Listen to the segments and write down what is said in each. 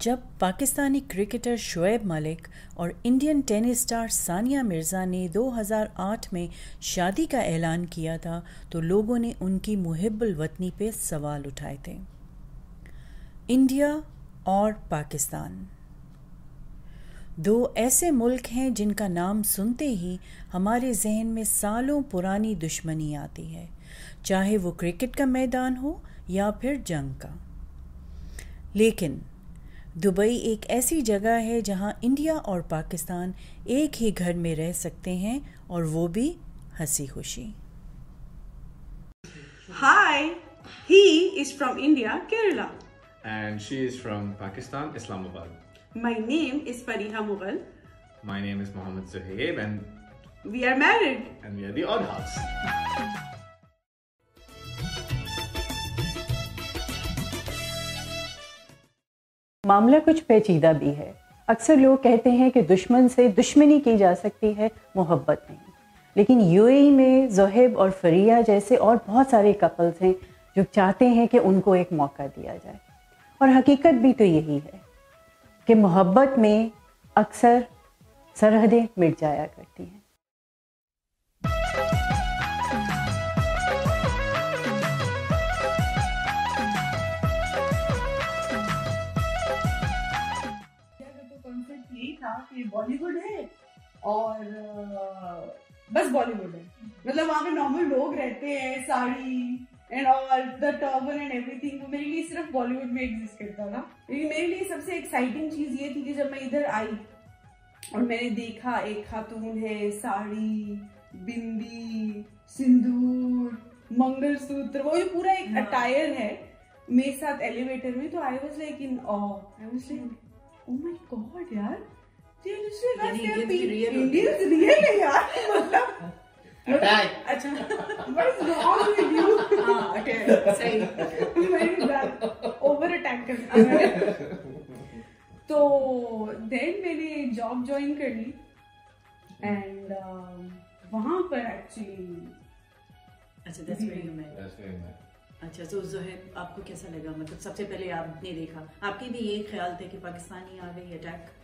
جب پاکستانی کرکٹر شعیب ملک اور Indian tennis star Sania Mirza نے دو ہزار آٹھ میں شادی کا اعلان کیا تھا تو لوگوں نے ان کی محب الوطنی پہ سوال اٹھائے تھے۔ انڈیا اور پاکستان۔ دو ایسے ملک ہیں جن کا نام سنتے ہی ہمارے ذہن میں سالوں پرانی دشمنی آتی ہے، چاہے وہ کرکٹ کا میدان ہو یا پھر جنگ کا۔ لیکن دبئی ایک ایسی جگہ ہے جہاں انڈیا اور پاکستان ایک ہی گھر میں رہ سکتے ہیں اور وہ بھی ہنسی خوشی hi he is from India Kerala And she is from Pakistan, Islamabad. My name is Fariha Mughal My name is Mohammed Zuhaib and, we are married and we are the Odd House. معاملہ کچھ پیچیدہ بھی ہے۔ اکثر لوگ کہتے ہیں کہ دشمن سے دشمنی کی جا سکتی ہے، محبت نہیں۔ لیکن یو اے ای میں زہیب اور فریہ جیسے اور بہت سارے کپلز ہیں جو چاہتے ہیں کہ ان کو ایک موقع دیا جائے۔ اور حقیقت بھی تو یہی ہے کہ محبت میں اکثر سرحدیں مٹ جایا کرتی ہیں۔ تھا کہ بالی ووڈ ہے اور بس بالی ووڈ ہے۔ مطلب وہاں پہ نارمل لوگ رہتے ہیں sari and all the turban and everything وہ میرے لیے صرف بالی ووڈ میں ایگزٹ کرتا تھا۔ لیکن میرے لیے سب سے ایکسائٹنگ چیز یہ تھی کہ جب میں ادھر آئی اور میں نے دیکھا ایک خاتون ہے ساڑی بندی سندور منگل سوتر وہ جو پورا ایک اٹائر ہے میرے ساتھ ایلیویٹر میں تو I was like in I was like oh my god یار تو دین میں نے جاب جوائن کر لی اینڈ وہاں پر ایکچولی اچھا. اچھا تو زہیب آپ کو کیسا لگا؟ مطلب سب سے پہلے آپ نے دیکھا۔ آپ کی بھی یہی خیال تھا کہ پاکستانی آ گئی اٹیک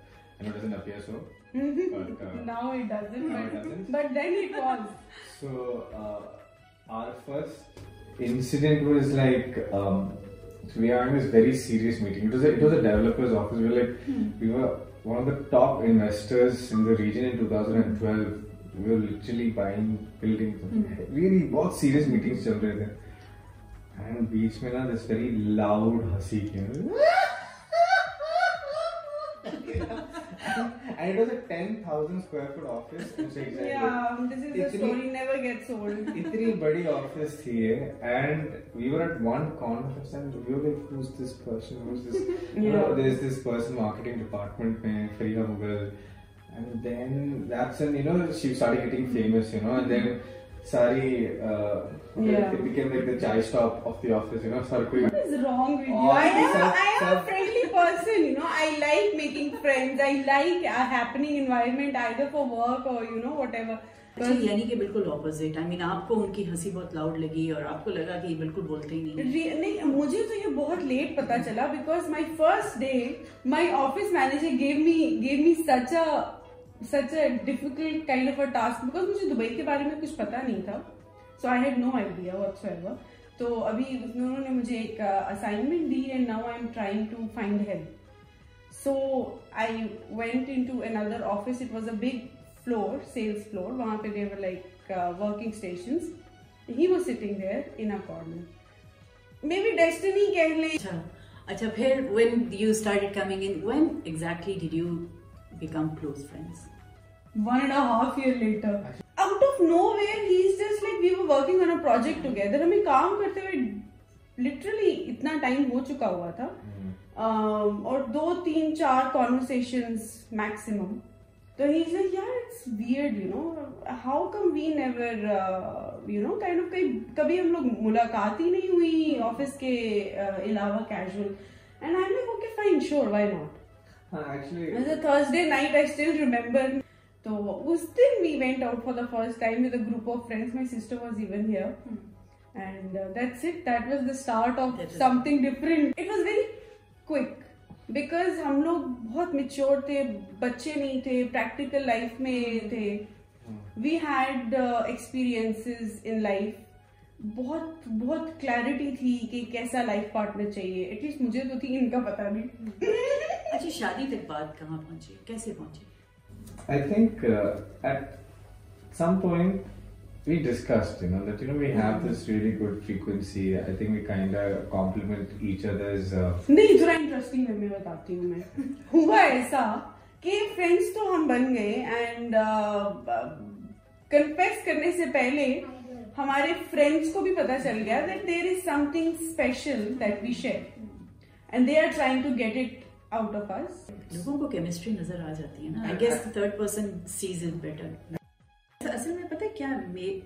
ٹاپ ریجنڈ سیریس میٹنگ چل رہے تھے it was a 10,000 square foot office. Yeah, this is a story never gets old. office thi hai, and we were at one conference and we were like, who's this person? Who's this? yeah. you know, there's this person marketing department, Farida Mughal. And then that's when, you know, she started getting famous, you know, and then Sari uh, yeah. became like the chai stop of the office, you know, Sarkui. What is wrong with you? I, have, I have a friendly person, you know. I like making friends. I like a happening environment either for work or, you know, whatever. یعنی کہ بالکل opposite آئی مین آپ کو ان کی ہنسی بہت loud لگی اور آپ کو لگا کہ یہ بالکل بولتے ہی نہیں نہیں مجھے تو یہ بہت لیٹ پتا چلا because my first day my office manager gave me gave me such such a difficult kind of a task because مجھے دبئی کے بارے میں کچھ پتا نہیں تھا so I had no idea whatsoever تو ابھی انہوں نے مجھے ایک assignment the and now I am trying to find help so I went in to another office it was a big floor sales floor وہاں پہ they were like working stations he was sitting there in a corner may be destiny کہہ لیں اچھا. اچھا پھر when you started coming in when exactly did you become close friends one and a half year later. Out of nowhere, he's just like we were working on a project together. ہمیں کام کرتے ہوئے literally اتنا time ہو چکا ہوا تھا اور دو تین چار کانورسیشنز میکسیمم تو ہی از لائک یار it's weird you know how come we never you know kind of کبھی ہم لوگ ملاقات ہی نہیں ہوئی آفس کے علاوہ casual and I like okay fine sure why not Thursday night I still remember تو اس دن we went out for the first time with group of friends my sister was even here and that's it that was the start of something different it was very quick because ہم لوگ بہت mature تھے بچے نہیں تھے practical life میں تھے we had experience in life بہت بہت کلیرٹی تھی کہ کیسا لائف پارٹنر چاہیے ایٹ لیسٹ مجھے تو تھی ان کا پتا نہیں اچھا شادی تک بات کہاں پہنچی کیسے پہنچی I think uh, at some point we discussed, you know, that you know we have this really good frequency. I think we kind of complement each other's. Uh, نہیں تھوڑا انٹرسٹنگ ہے میں بتاتی ہوں میں ہوا ایسا کہ فرینڈس تو ہم بن گئے اینڈ کنفیس کرنے سے پہلے ہمارے فرینڈس کو بھی پتا چل گیا that there is something special that we share and they are trying to get it out of اس لوگوں کو کیمسٹری نظر آ جاتی ہے نا. I guess third person sees it better اصل میں پتہ کیا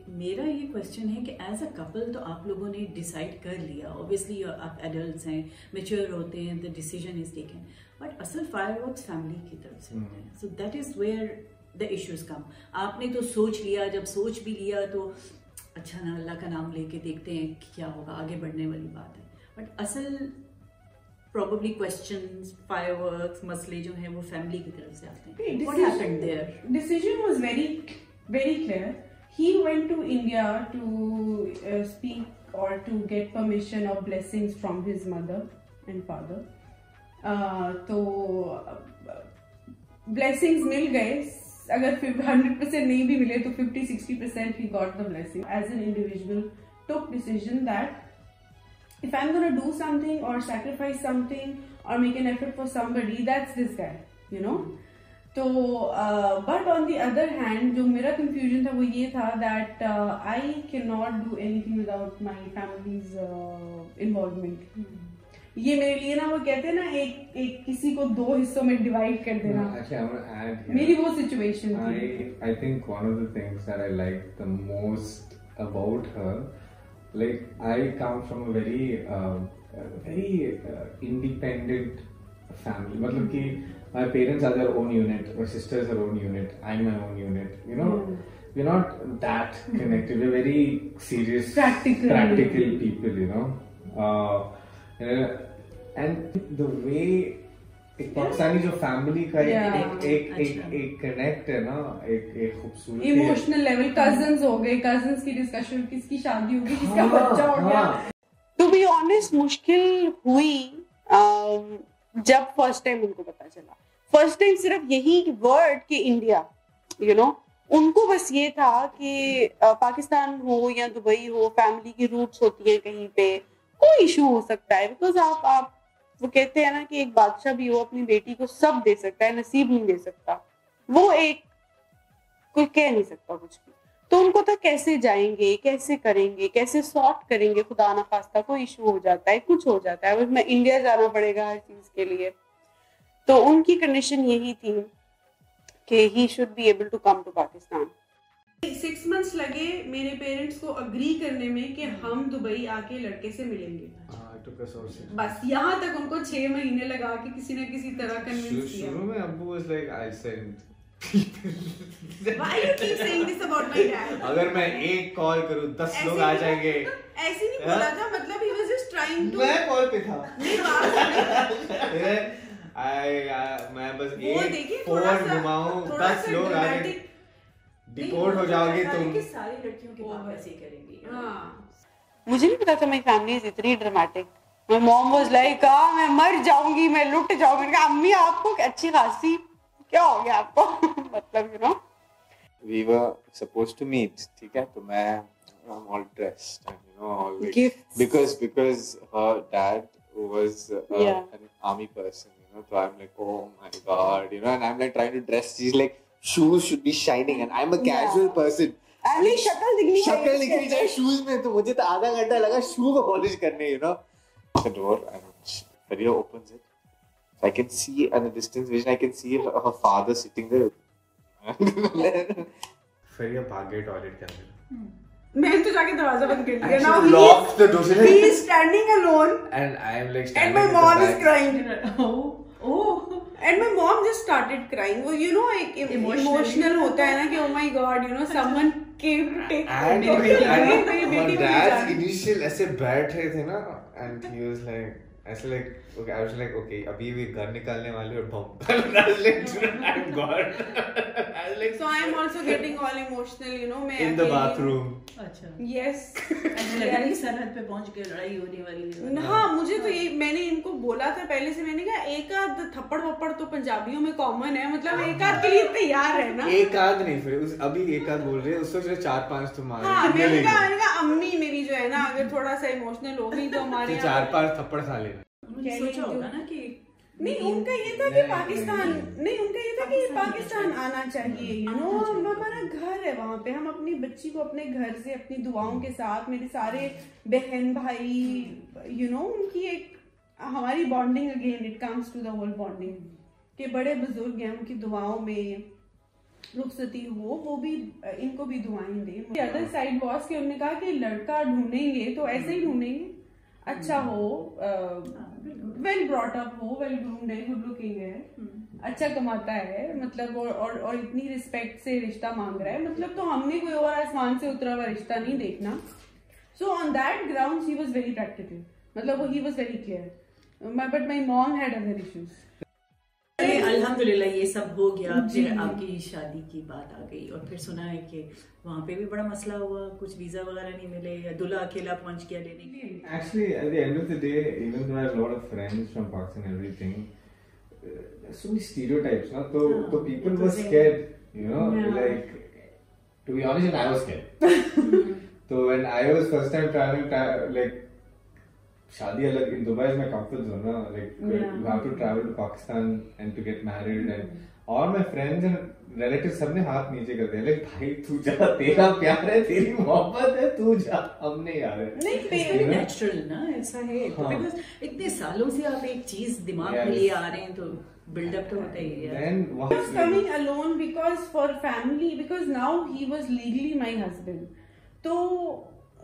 میرا یہ کوشچن ہے کہ ایز اے کپل تو آپ لوگوں نے ڈیسائڈ کر لیا. اوبیسلی آپ ایڈلٹس ہیں میچور ہوتے ہیں the decision is taken but اصل فائر ورکس فیملی کی طرف سے ہوتے ہیں so that is where the issues come آپ نے تو سوچ لیا جب سوچ بھی لیا تو اچھا نا اللہ کا نام لے کے دیکھتے ہیں کہ کیا ہوگا آگے بڑھنے والی بات ہے. بٹ اصل پروبلی کوشچنس فائر ورکس مسئلے جو ہیں وہ فیملی کی طرف سے آتے ہیں what happened there decision was very very clear he went to India to speak اور to get permission of blessings from his mother and father تو بلیسنگس مل گئے اگر ہنڈریڈ پرسینٹ نہیں بھی ملے تو fifty sixty percent he got the blessing as an individual took decision that if I'm going to do something or sacrifice something or make an effort for somebody, that's this guy, you know. تو but on the other hand جو میرا confusion تھا وہ یہ تھا that I can not do anything without my family's involvement یہ میرے لیے نا وہ کہتے ہیں نا ایک ایک کسی کو دو حصوں میں ڈیوائڈ کر دینا. میری وہ سچویشن تھی. I think one of the things that I like the most about her like I come from a very uh, uh, very uh, independent family matlab ki my parents are their own unit my sisters are own unit I'm my own unit you know we're not that connected we're very serious Practical. practical people you know uh, and the way ایک پاکستانی جو family کا ایک connect ہے نا ایک خوبصورت emotional level cousins ہو گئے cousins کی ڈسکشن کس کی شادی ہوگی کس کا بچہ ہو گیا۔ ٹو بی آنےسٹ مشکل ہوئی جب فرسٹ ٹائم ان کو پتا چلا۔ فرسٹ ٹائم صرف یہی ورڈ کہ انڈیا یو نو ان کو بس یہ تھا کہ پاکستان ہو یا دبئی ہو فیملی کی روٹس ہوتی ہیں کہیں پہ کوئی ایشو ہو سکتا ہے۔ بیکاز آپ آپ وہ کہتے ہیں نا کہ ایک بادشاہ بھی وہ اپنی بیٹی کو سب دے سکتا ہے، نصیب نہیں دے سکتا۔ وہ ایک کوئی کہہ نہیں سکتا کچھ بھی۔ تو ان کو تھا کیسے جائیں گے؟ کیسے کریں گے؟ کیسے سارٹ کریں گے؟ خدا نخواستہ کوئی ایشو ہو جاتا ہے، کچھ ہو جاتا ہے۔ میں انڈیا جانا پڑے گا ہر چیز کے لیے۔ تو ان کی کنڈیشن یہی تھی کہ he should be able to come to Pakistan six months لگے میرے پیرنٹس کو اگری کرنے میں کہ ہم دبئی آ کے لڑکے سے ملیں گے۔ بس یہاں تک ان کو چھ مہینے لگا کے کسی نہ کسی طرح کنوینس کیا۔ شروع میں ابو was like I said Why you keep saying this about my dad? اگر میں ایک کال کروں دس لوگ آ جائیں گے۔ ایسے نہیں بولا تھا مطلب he was just trying to میں کال پہ تھا۔ نہیں بات میں بس ایک فون گھماؤں دس لوگ آ گئے dramatic ڈیپورٹ ہو جاؤ گے تم۔ ساری لڑکیوں کے باپ ایسے ہی کریں گے ہاں۔ مجھے نہیں پتا تھا میری فیملی از اتنی ڈرامٹک میں موم واز لائک آ میں مر جاؤں گی میں لٹ جاؤں گی۔ کہا امی آپ کو اچھی خاصی کیا ہو گیا آپ کو؟ مطلب you know we were supposed to meet ٹھیک ہے؟ تو میں I'm all dressed and you know all like because because her dad was uh, Yeah. an army person you know so I'm like oh my god you know and I'm like trying to dress. She's like shoes should be shining and I am a casual person شکل نکلی شکل نکلی جائے shows میں تو مجھے تو آدھا گھنٹہ لگا شو کو پالش کرنے you know the door and Maria opens it. So I can see at a distance vision, I can see her, her father sitting there. Faria bhag gayi toilet ke andar. میں تو جا کے دروازہ بند کر دیا نا lock the door he is standing alone and I am like and my mom is crying oh oh and my mom just started crying وہ یو نو ایک ایموشنل ہوتا ہے نا کہ او my god you know someone came take میری بیٹی ایسے بیٹھے تھے نا اینڈ ہی واز لائک ہاں میں نے بولا تھا پہلے سے میں نے کہا ایک آدھ تھپڑ وپڑ تو پنجابیوں میں کامن ہے مطلب ایک آدھ کے لیے تیار ہے نا ایک آدھ نہیں پھر ابھی ایک آدھ بول رہے ہیں چار پانچ تو مارے ہاں امی میری جو ہے نا اگر تھوڑا سا اموشنل ہو گئی تو ہمارے چار پانچ تھپڑ سالے نہیں ان کا یہ تھا کہ پاکستان نہیں ان کا یہ تھا کہ پاکستان آنا چاہیے یو نو ہمارا گھر ہے وہاں پہ۔ ہم اپنی بچی کو اپنے گھر سے اپنی دعاؤں کے ساتھ میرے سارے بہن بھائی یو نو ان کی ایک ہماری bonding again it comes to the world bonding کہ بڑے بزرگ ہیں ان کی دعاؤں میں رخصتی ہو وہ بھی ان کو بھی دعائیں دیں۔ ادر سائڈ باس کے انہوں نے کہا کہ لڑکا ڈھونڈیں گے تو ایسے ہی ڈھونڈیں گے۔ اچھا ہاں۔ ہو ویل براٹ اپ ہو ویل گرومڈ ہے گڈ لکنگ ہے۔ اچھا کماتا ہے مطلب اور اتنی رسپیکٹ سے رشتہ مانگ رہا ہے۔ مطلب تو ہم نے کوئی اور آسمان سے اترا ہوا رشتہ نہیں دیکھنا۔ So on that ground he was very practical مطلب وہ he was very clear but my mom had other issues الحمدللہ یہ سب ہو گیا پھر آپ کی شادی کی بات آ گئی اور پھر سنا ہے کہ وہاں پہ بھی بڑا مسئلہ ہوا کچھ ویزا وغیرہ نہیں ملے یا دلہا اکیلا پہنچ گیا لینے کے لیے۔ Actually at the end of the day even though are lot of friends from Pakistan everything so many stereotypes نا تو تو people were scared you know like to be honest I was scared تو when I was first time travelling like شادی الگ in Dubai میں comfort zone نا like you have to travel to Pakistan and to get married and اور میں friends and relative سب نے ہاتھ نیچے کر دیا لائک بھائی تو جا تیرا پیار ہے تیری محبت ہے تو جا ہم نے یار ہے نہیں پیار نیچرل نا ایسا ہے بیکاز اتنے سالوں سے اپ ایک چیز دماغ میں لے آ رہے ہیں تو بلڈ اپ تو ہوتا ہی ہے then was coming alone because for family because now he was legally my husband. تو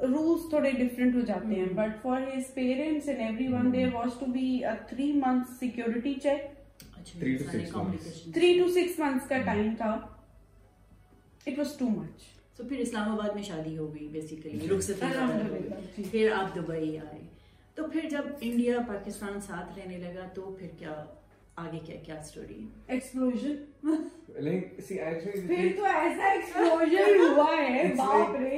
رولس تھوڑے ڈفرینٹ ہو جاتے ہیں. But for his parents and everyone they was to be three month security check three to six months کا hmm. Time تھا. It was too much تو پھر اسلام آباد میں شادی ہو گئی بیسیکلی رخصت جی. پھر آپ دبئی آئے. تو پھر جب انڈیا پاکستان ساتھ رہنے لگا تو پھر کیا آگے کیا کیا سٹوری ایکسپلوژن پھر تو ایسا ایکسپلوژن ہوا ہے باپ رے.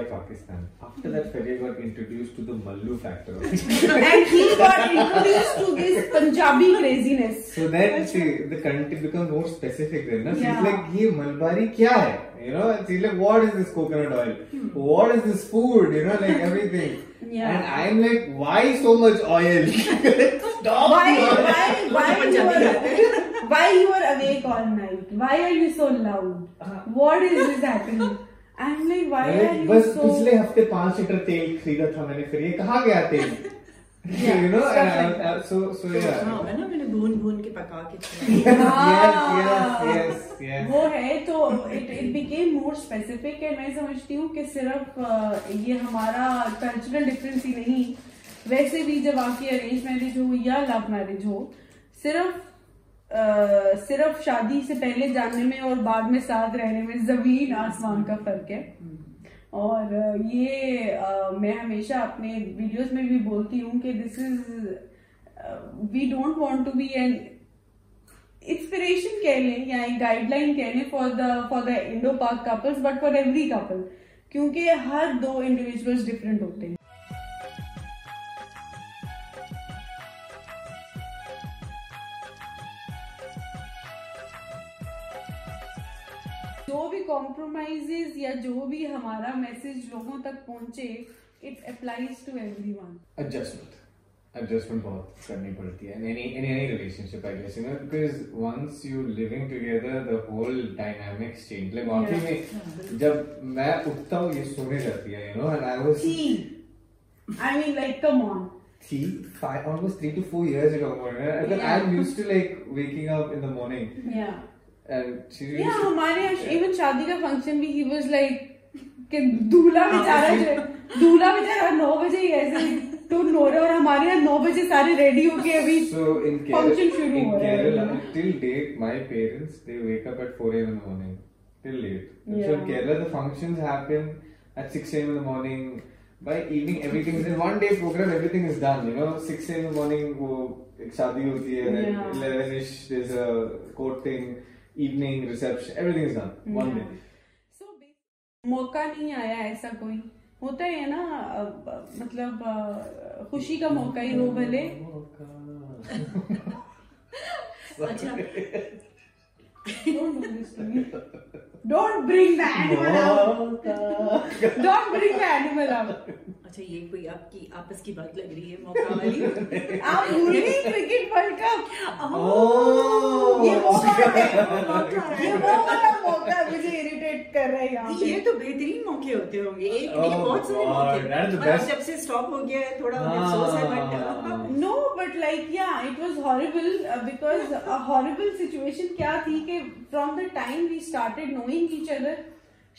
India, Pakistan. After that, Ferrier got introduced to the Mallu factor. and he got introduced to this Punjabi craziness. So then, see, the country becomes more specific then. Na? She's like, ye Malbari kya hai? You know, and she's like, what is this coconut oil? Hmm. What is this food? You know, like everything. yeah. And I'm like, why so much oil? Stop why, why, oil. why, why, are, why you are awake all night? Why are you so loud? Uh-huh. What is this happening? بس پچھلے ہفتے پانچ letter تیل خریدا تھا میں نے پھر یہ گیا تیل؟ وہ ہے تو مور اسپیسیفک میں صرف یہ ہمارا کلچرل ڈفرینس ہی نہیں ویسے بھی جب آپ کی ارینج میرج ہو یا لو میرج ہو صرف صرف شادی سے پہلے جاننے میں اور بعد میں ساتھ رہنے میں زمین آسمان کا فرق ہے۔ اور یہ میں ہمیشہ اپنے ویڈیوز میں بھی بولتی ہوں کہ this is we don't want to be an inspiration کہہ لیں یا گائیڈ لائن کہہ لیں for the for the Indo Pak couples but for every couple کیونکہ ہر دو انڈیویجولس ڈفرینٹ ہوتے ہیں۔ جب میں لگتی ہے. ہمارے ایون شادی کا فنکشن بھی ہی واز لائک کہ دولہا بیچارہ جو دولہا بیچارہ نو بجے ہی ایسے ٹور ہو رہے اور ہمارے یہاں نو بجے سارے ریڈی ہو کے ابھی فنکشن شروع ہو رہا ہے till date my parents they wake up at 4 AM in morning till late so Kerala the functions happen at 6 AM in morning by evening everything in one day program everything is done you know 6 AM in morning وہ ایک شادی ہوتی ہے 11 ish there a court evening reception every is done one day so موقع نہیں آیا ایسا کوئی ہوتا ہے نا مطلب خوشی کا موقع ہی ہو بھلے اچھا Don't do this to me. Don't bring the animal out. Don't bring the animal out. اچھا یہ کوئی آپ کی آپس کی بات لگ رہی ہے موقع والی آپ بھولی کرکٹ ورلڈ کپ یہ وہ یہ وہ موقع یہ تو بہترین موقع ہوتے ہوں گے۔ ایک نہیں بہت سارے موقع جب سے ہو گیا ہے تھوڑا افسوس ہے but no but like yeah it was horrible because horrible situation کیا تھی کہ from the time we knowing each other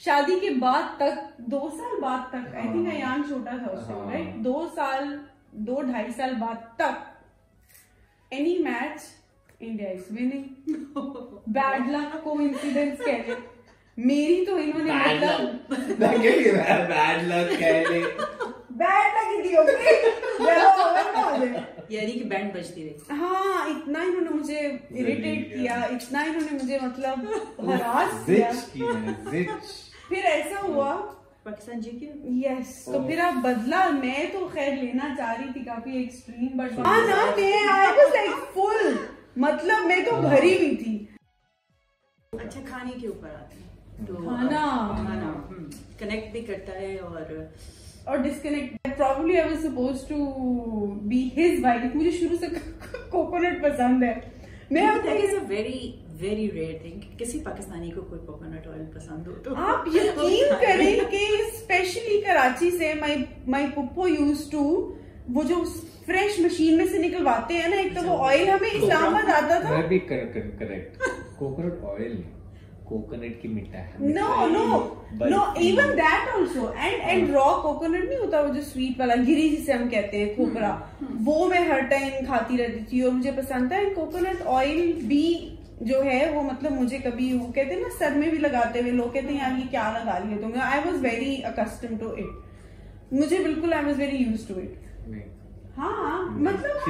شادی کے بعد تک دو سال بعد تک آئی تھنک ایان چھوٹا تھا اس ٹائم رائٹ دو سال دو ڈھائی سال بعد تک any match India is winning bad luck کو کہہ رہے میری تو انہوں نے مطلب بیڈ لک بیڈ لک یعنی کہ بینڈ بجتی ہاں اتنا انہوں نے مجھے مجھے مطلب ہراس کیا۔ پھر ایسا ہوا جی یس تو پھر آپ بدلا میں تو خیر لینا چاہ رہی تھی کافی ایکسٹریم بٹ فل مطلب میں تو بھری ہوئی تھی۔ اچھا کھانے کے اوپر آتی ہیں۔ کنیکٹ بھی کرتا ہے اور اور disconnect probably I was suppose to be his wife مجھے شروع سے کوکونٹ پسند ہے۔ میں that is a very very rare thing کسی پاکستانی کو کوئی کوکونٹ آئل پسند ہو تو آپ یقین کریں کہ اسپیشلی کراچی سے my my Pappu used to وہ جو فریش مشین میں سے نکلواتے ہیں نا ایک تو وہ اچھا۔ آئل ہمیں اسلام آباد آتا تھا۔ کوکونٹ آئل کوکونٹ کی مٹھائی no no no even that also and and raw coconut نہیں ہوتا وہ جو سویٹ والا گری جسے ہم کہتے ہیں کھوپرا وہ میں ہر ٹائم کھاتی رہتی تھی اور مجھے پسند تھا کوکونٹ آئل بھی جو ہے وہ مطلب مجھے کبھی وہ کہتے ہیں نا سر میں بھی لگاتے ہوئے لوگ کہتے ہیں یار یہ کیا لگا لیے تم I was very accustom to it مجھے بالکل I was very used to it ہاں مطلب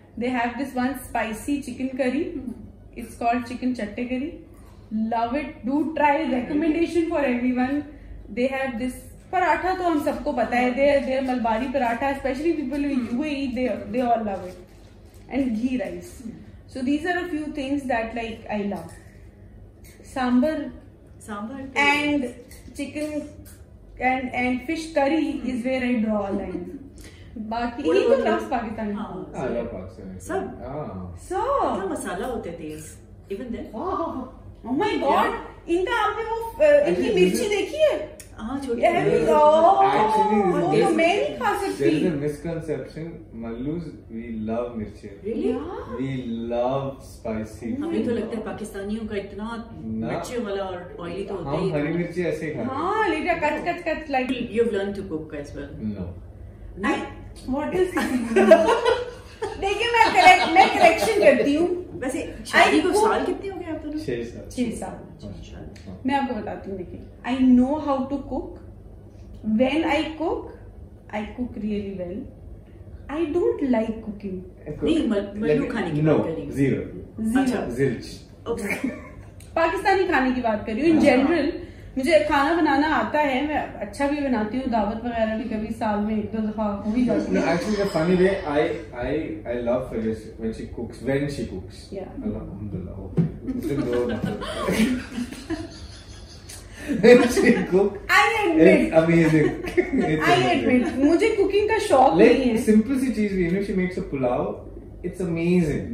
they have this one spicy chicken curry. It's called chicken chatte curry love it. Do try. Recommendation for everyone. They have this paratha تو ہم سب کو پتا ہے there there Malabari paratha especially people U A they all love it and ghee rice so these are a few things that like I love sambar sambar and chicken and and fish curry is where I draw line باقی تو پاکستانی پاکستانیوں کا اتنا مرچی والا اور آئلی تو ہوتا ہی ہری مرچی ایسے ہاں ماڈل دیکھیے میں کلیکشن کرتی ہوں آپ کو میں آپ کو بتاتی ہوں I know how to cook when I cook I cook really well I don't like cooking Pakistani کھانے کی بات کر رہی ہوں ان جنرل مجھے کھانا بنانا آتا ہے میں اچھا بھی بناتی ہوں دعوت وغیرہ بھی کبھی سال میں ایک دو دفعہ مجھے کوکنگ کا شوق نہیں ہے۔ سمپل سی چیز amazing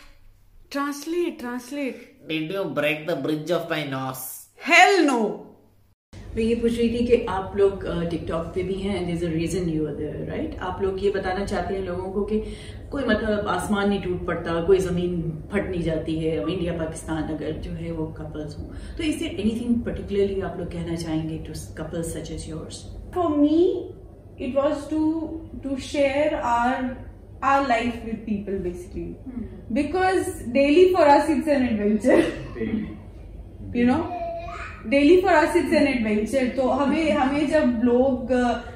Translate, translate. Did you break the bridge of my nose? Hell no! میں یہ پوچھ رہی تھی کہ آپ لوگ ٹک ٹاک پہ بھی ہیں and is a reason you other right آپ لوگ یہ بتانا چاہتے ہیں لوگوں کو کہ کوئی مطلب آسمان نہیں ٹوٹ پڑتا کوئی زمین پھٹ نہیں جاتی ہے انڈیا پاکستان اگر جو ہے وہ کپلس ہوں تو اس سے اینی تھنگ پرٹیکولرلی آپ لوگ کہنا چاہیں گے to couple such is yours for me it was to to share our our life with people basically. Mm. because daily for us it's an adventure. Daily. You know? Daily for us it's an adventure تو ہمیں ہمیں جب لوگ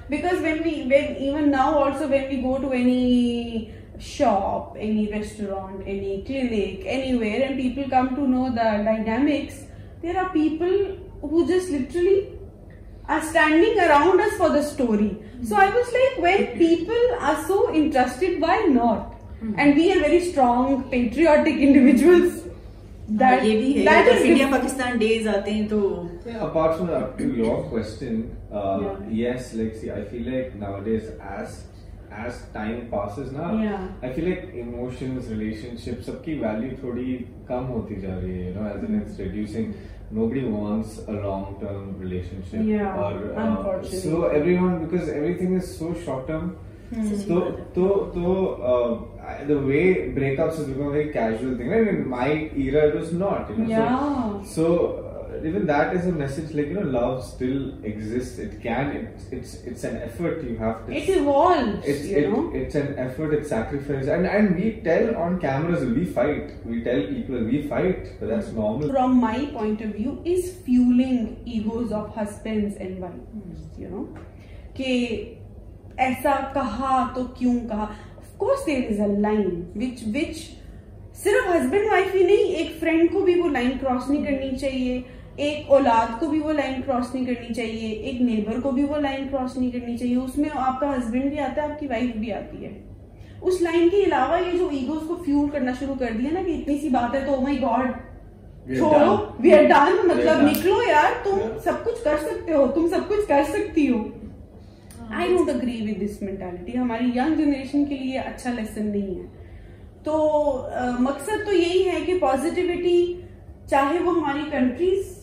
because when we when even now also when we go to any shop any restaurant any clinic anywhere and people come to know the dynamics there are people who just literally are standing around us for the story. So I was like, when people are so interested, why not? And we are very strong, patriotic individuals. Apart from your course like see I feel like nowadays as time passes نا I feel like emotions relationship سب کی value تھوڑی کم ہوتی جا رہی ہے Nobody wants a long-term relationship. Yeah, or, uh, unfortunately. So everyone, because everything is so short-term. So, so, so uh, I- the way breakups has become a very casual thing. Right? In my era, it was not. You know? Yeah. So, so uh, even that is a message like you know love still exists it can it's it's, it's an effort you have to it evolves it's, you it, know? it's an effort it's sacrifice and and we tell on cameras we fight we tell people we fight but that's normal from my point of view is fueling egos of husbands and wives you know ke aisa kaha to kyun kaha of course there is a line which which صرف husband wife ہی نہیں ایک friend کو بھی وہ line cross نہیں کرنی چاہیے ایک اولاد کو بھی وہ لائن کراس نہیں کرنی چاہیے ایک نیبر کو بھی وہ لائن کراس نہیں کرنی چاہیے۔ اس میں آپ کا ہسبینڈ بھی آتا ہے آپ کی وائف بھی آتی ہے۔ اس لائن کے علاوہ یہ جو ایگو اس کو فیول کرنا شروع کر دیا نا کہ اتنی سی بات ہے تو oh مائی گاڈ چھوڑو۔ وی آر ڈن مطلب نکلو یار تم سب کچھ کر سکتے ہو تم سب کچھ کر سکتی ہو۔ I don't agree with this mentality ہماری یگ جنریشن کے لیے اچھا لیسن نہیں ہے۔ تو مقصد تو یہی ہے کہ پازیٹیوٹی چاہے وہ ہماری کنٹریز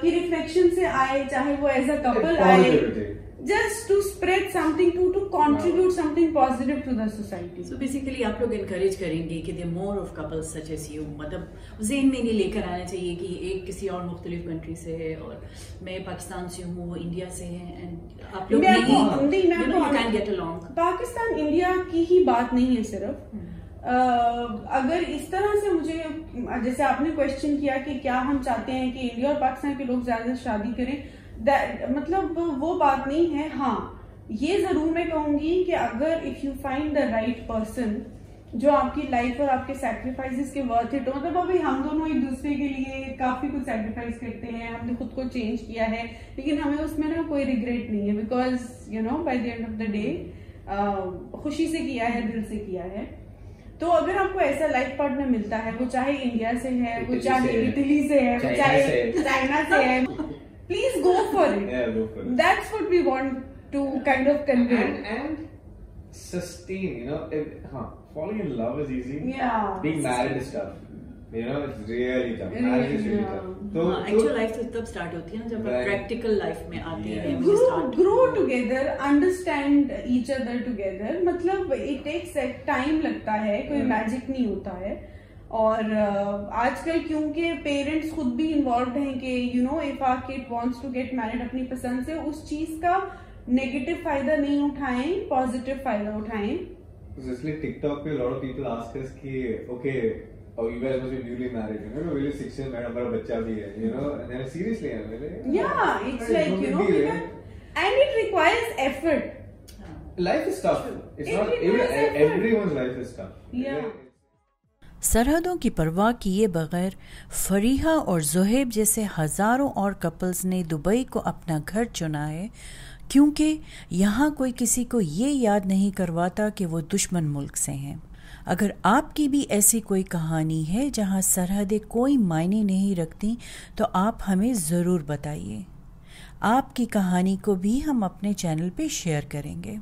کی ریفلیکشن سے آئے چاہے وہ ایز اے کپل آئے just to spread something to to contribute something positive to the society so basically آپ لوگ انکریج کریں گے کہ they more of couple such as you مطلب ذہن میں نہیں لے کر آنا چاہیے کہ ایک کسی اور مختلف کنٹری سے ہے اور میں پاکستان سے ہوں وہ انڈیا سے ہے اینڈ آپ لوگ پاکستان انڈیا کی ہی بات نہیں ہے صرف۔ hmm. اگر اس طرح سے مجھے، جیسے آپ نے کوشچن کیا کہ کیا ہم چاہتے ہیں کہ انڈیا اور پاکستان کے لوگ زیادہ شادی کریں مطلب وہ بات نہیں ہے۔ ہاں یہ ضرور میں کہوں گی کہ اگر if you find the right person جو آپ کی لائف اور آپ کے سیکریفائز کے ورتھ اٹ مطلب ابھی ہم دونوں ایک دوسرے کے لیے کافی کچھ سیکریفائز کرتے ہیں، ہم نے خود کو چینج کیا ہے، لیکن ہمیں اس میں نا کوئی ریگریٹ نہیں ہے because you know by the end of the day خوشی سے کیا ہے، دل سے کیا ہے۔ تو اگر آپ کو ایسا لائف پارٹنر ملتا ہے وہ چاہے انڈیا سے ہے وہ چاہے اٹلی سے ہے چاہے چائنا سے ہے۔ Please go for it that's what we want to kind of convey sustain following love is easy being married is کوئی میجک نہیں ہوتا ہے۔ اور آج کل کیونکہ پیرنٹس خود بھی انوالوڈ ہیں کہ you know if our kid wants to get married اپنی پسند سے اس چیز کا نیگیٹو فائدہ نہیں اٹھائیں پازیٹیو فائدہ اٹھائیں۔ Especially TikTok, pe, سرحدوں کی پرواہ کیے بغیر فریحہ اور زہیب جیسے ہزاروں اور کپلز نے دبئی کو اپنا گھر چنا ہے کیونکہ یہاں کوئی کسی کو یہ یاد نہیں کرواتا کہ وہ دشمن ملک سے ہیں۔ اگر آپ کی بھی ایسی کوئی کہانی ہے جہاں سرحدیں کوئی معنی نہیں رکھتی، تو آپ ہمیں ضرور بتائیے۔ آپ کی کہانی کو بھی ہم اپنے چینل پہ شیئر کریں گے۔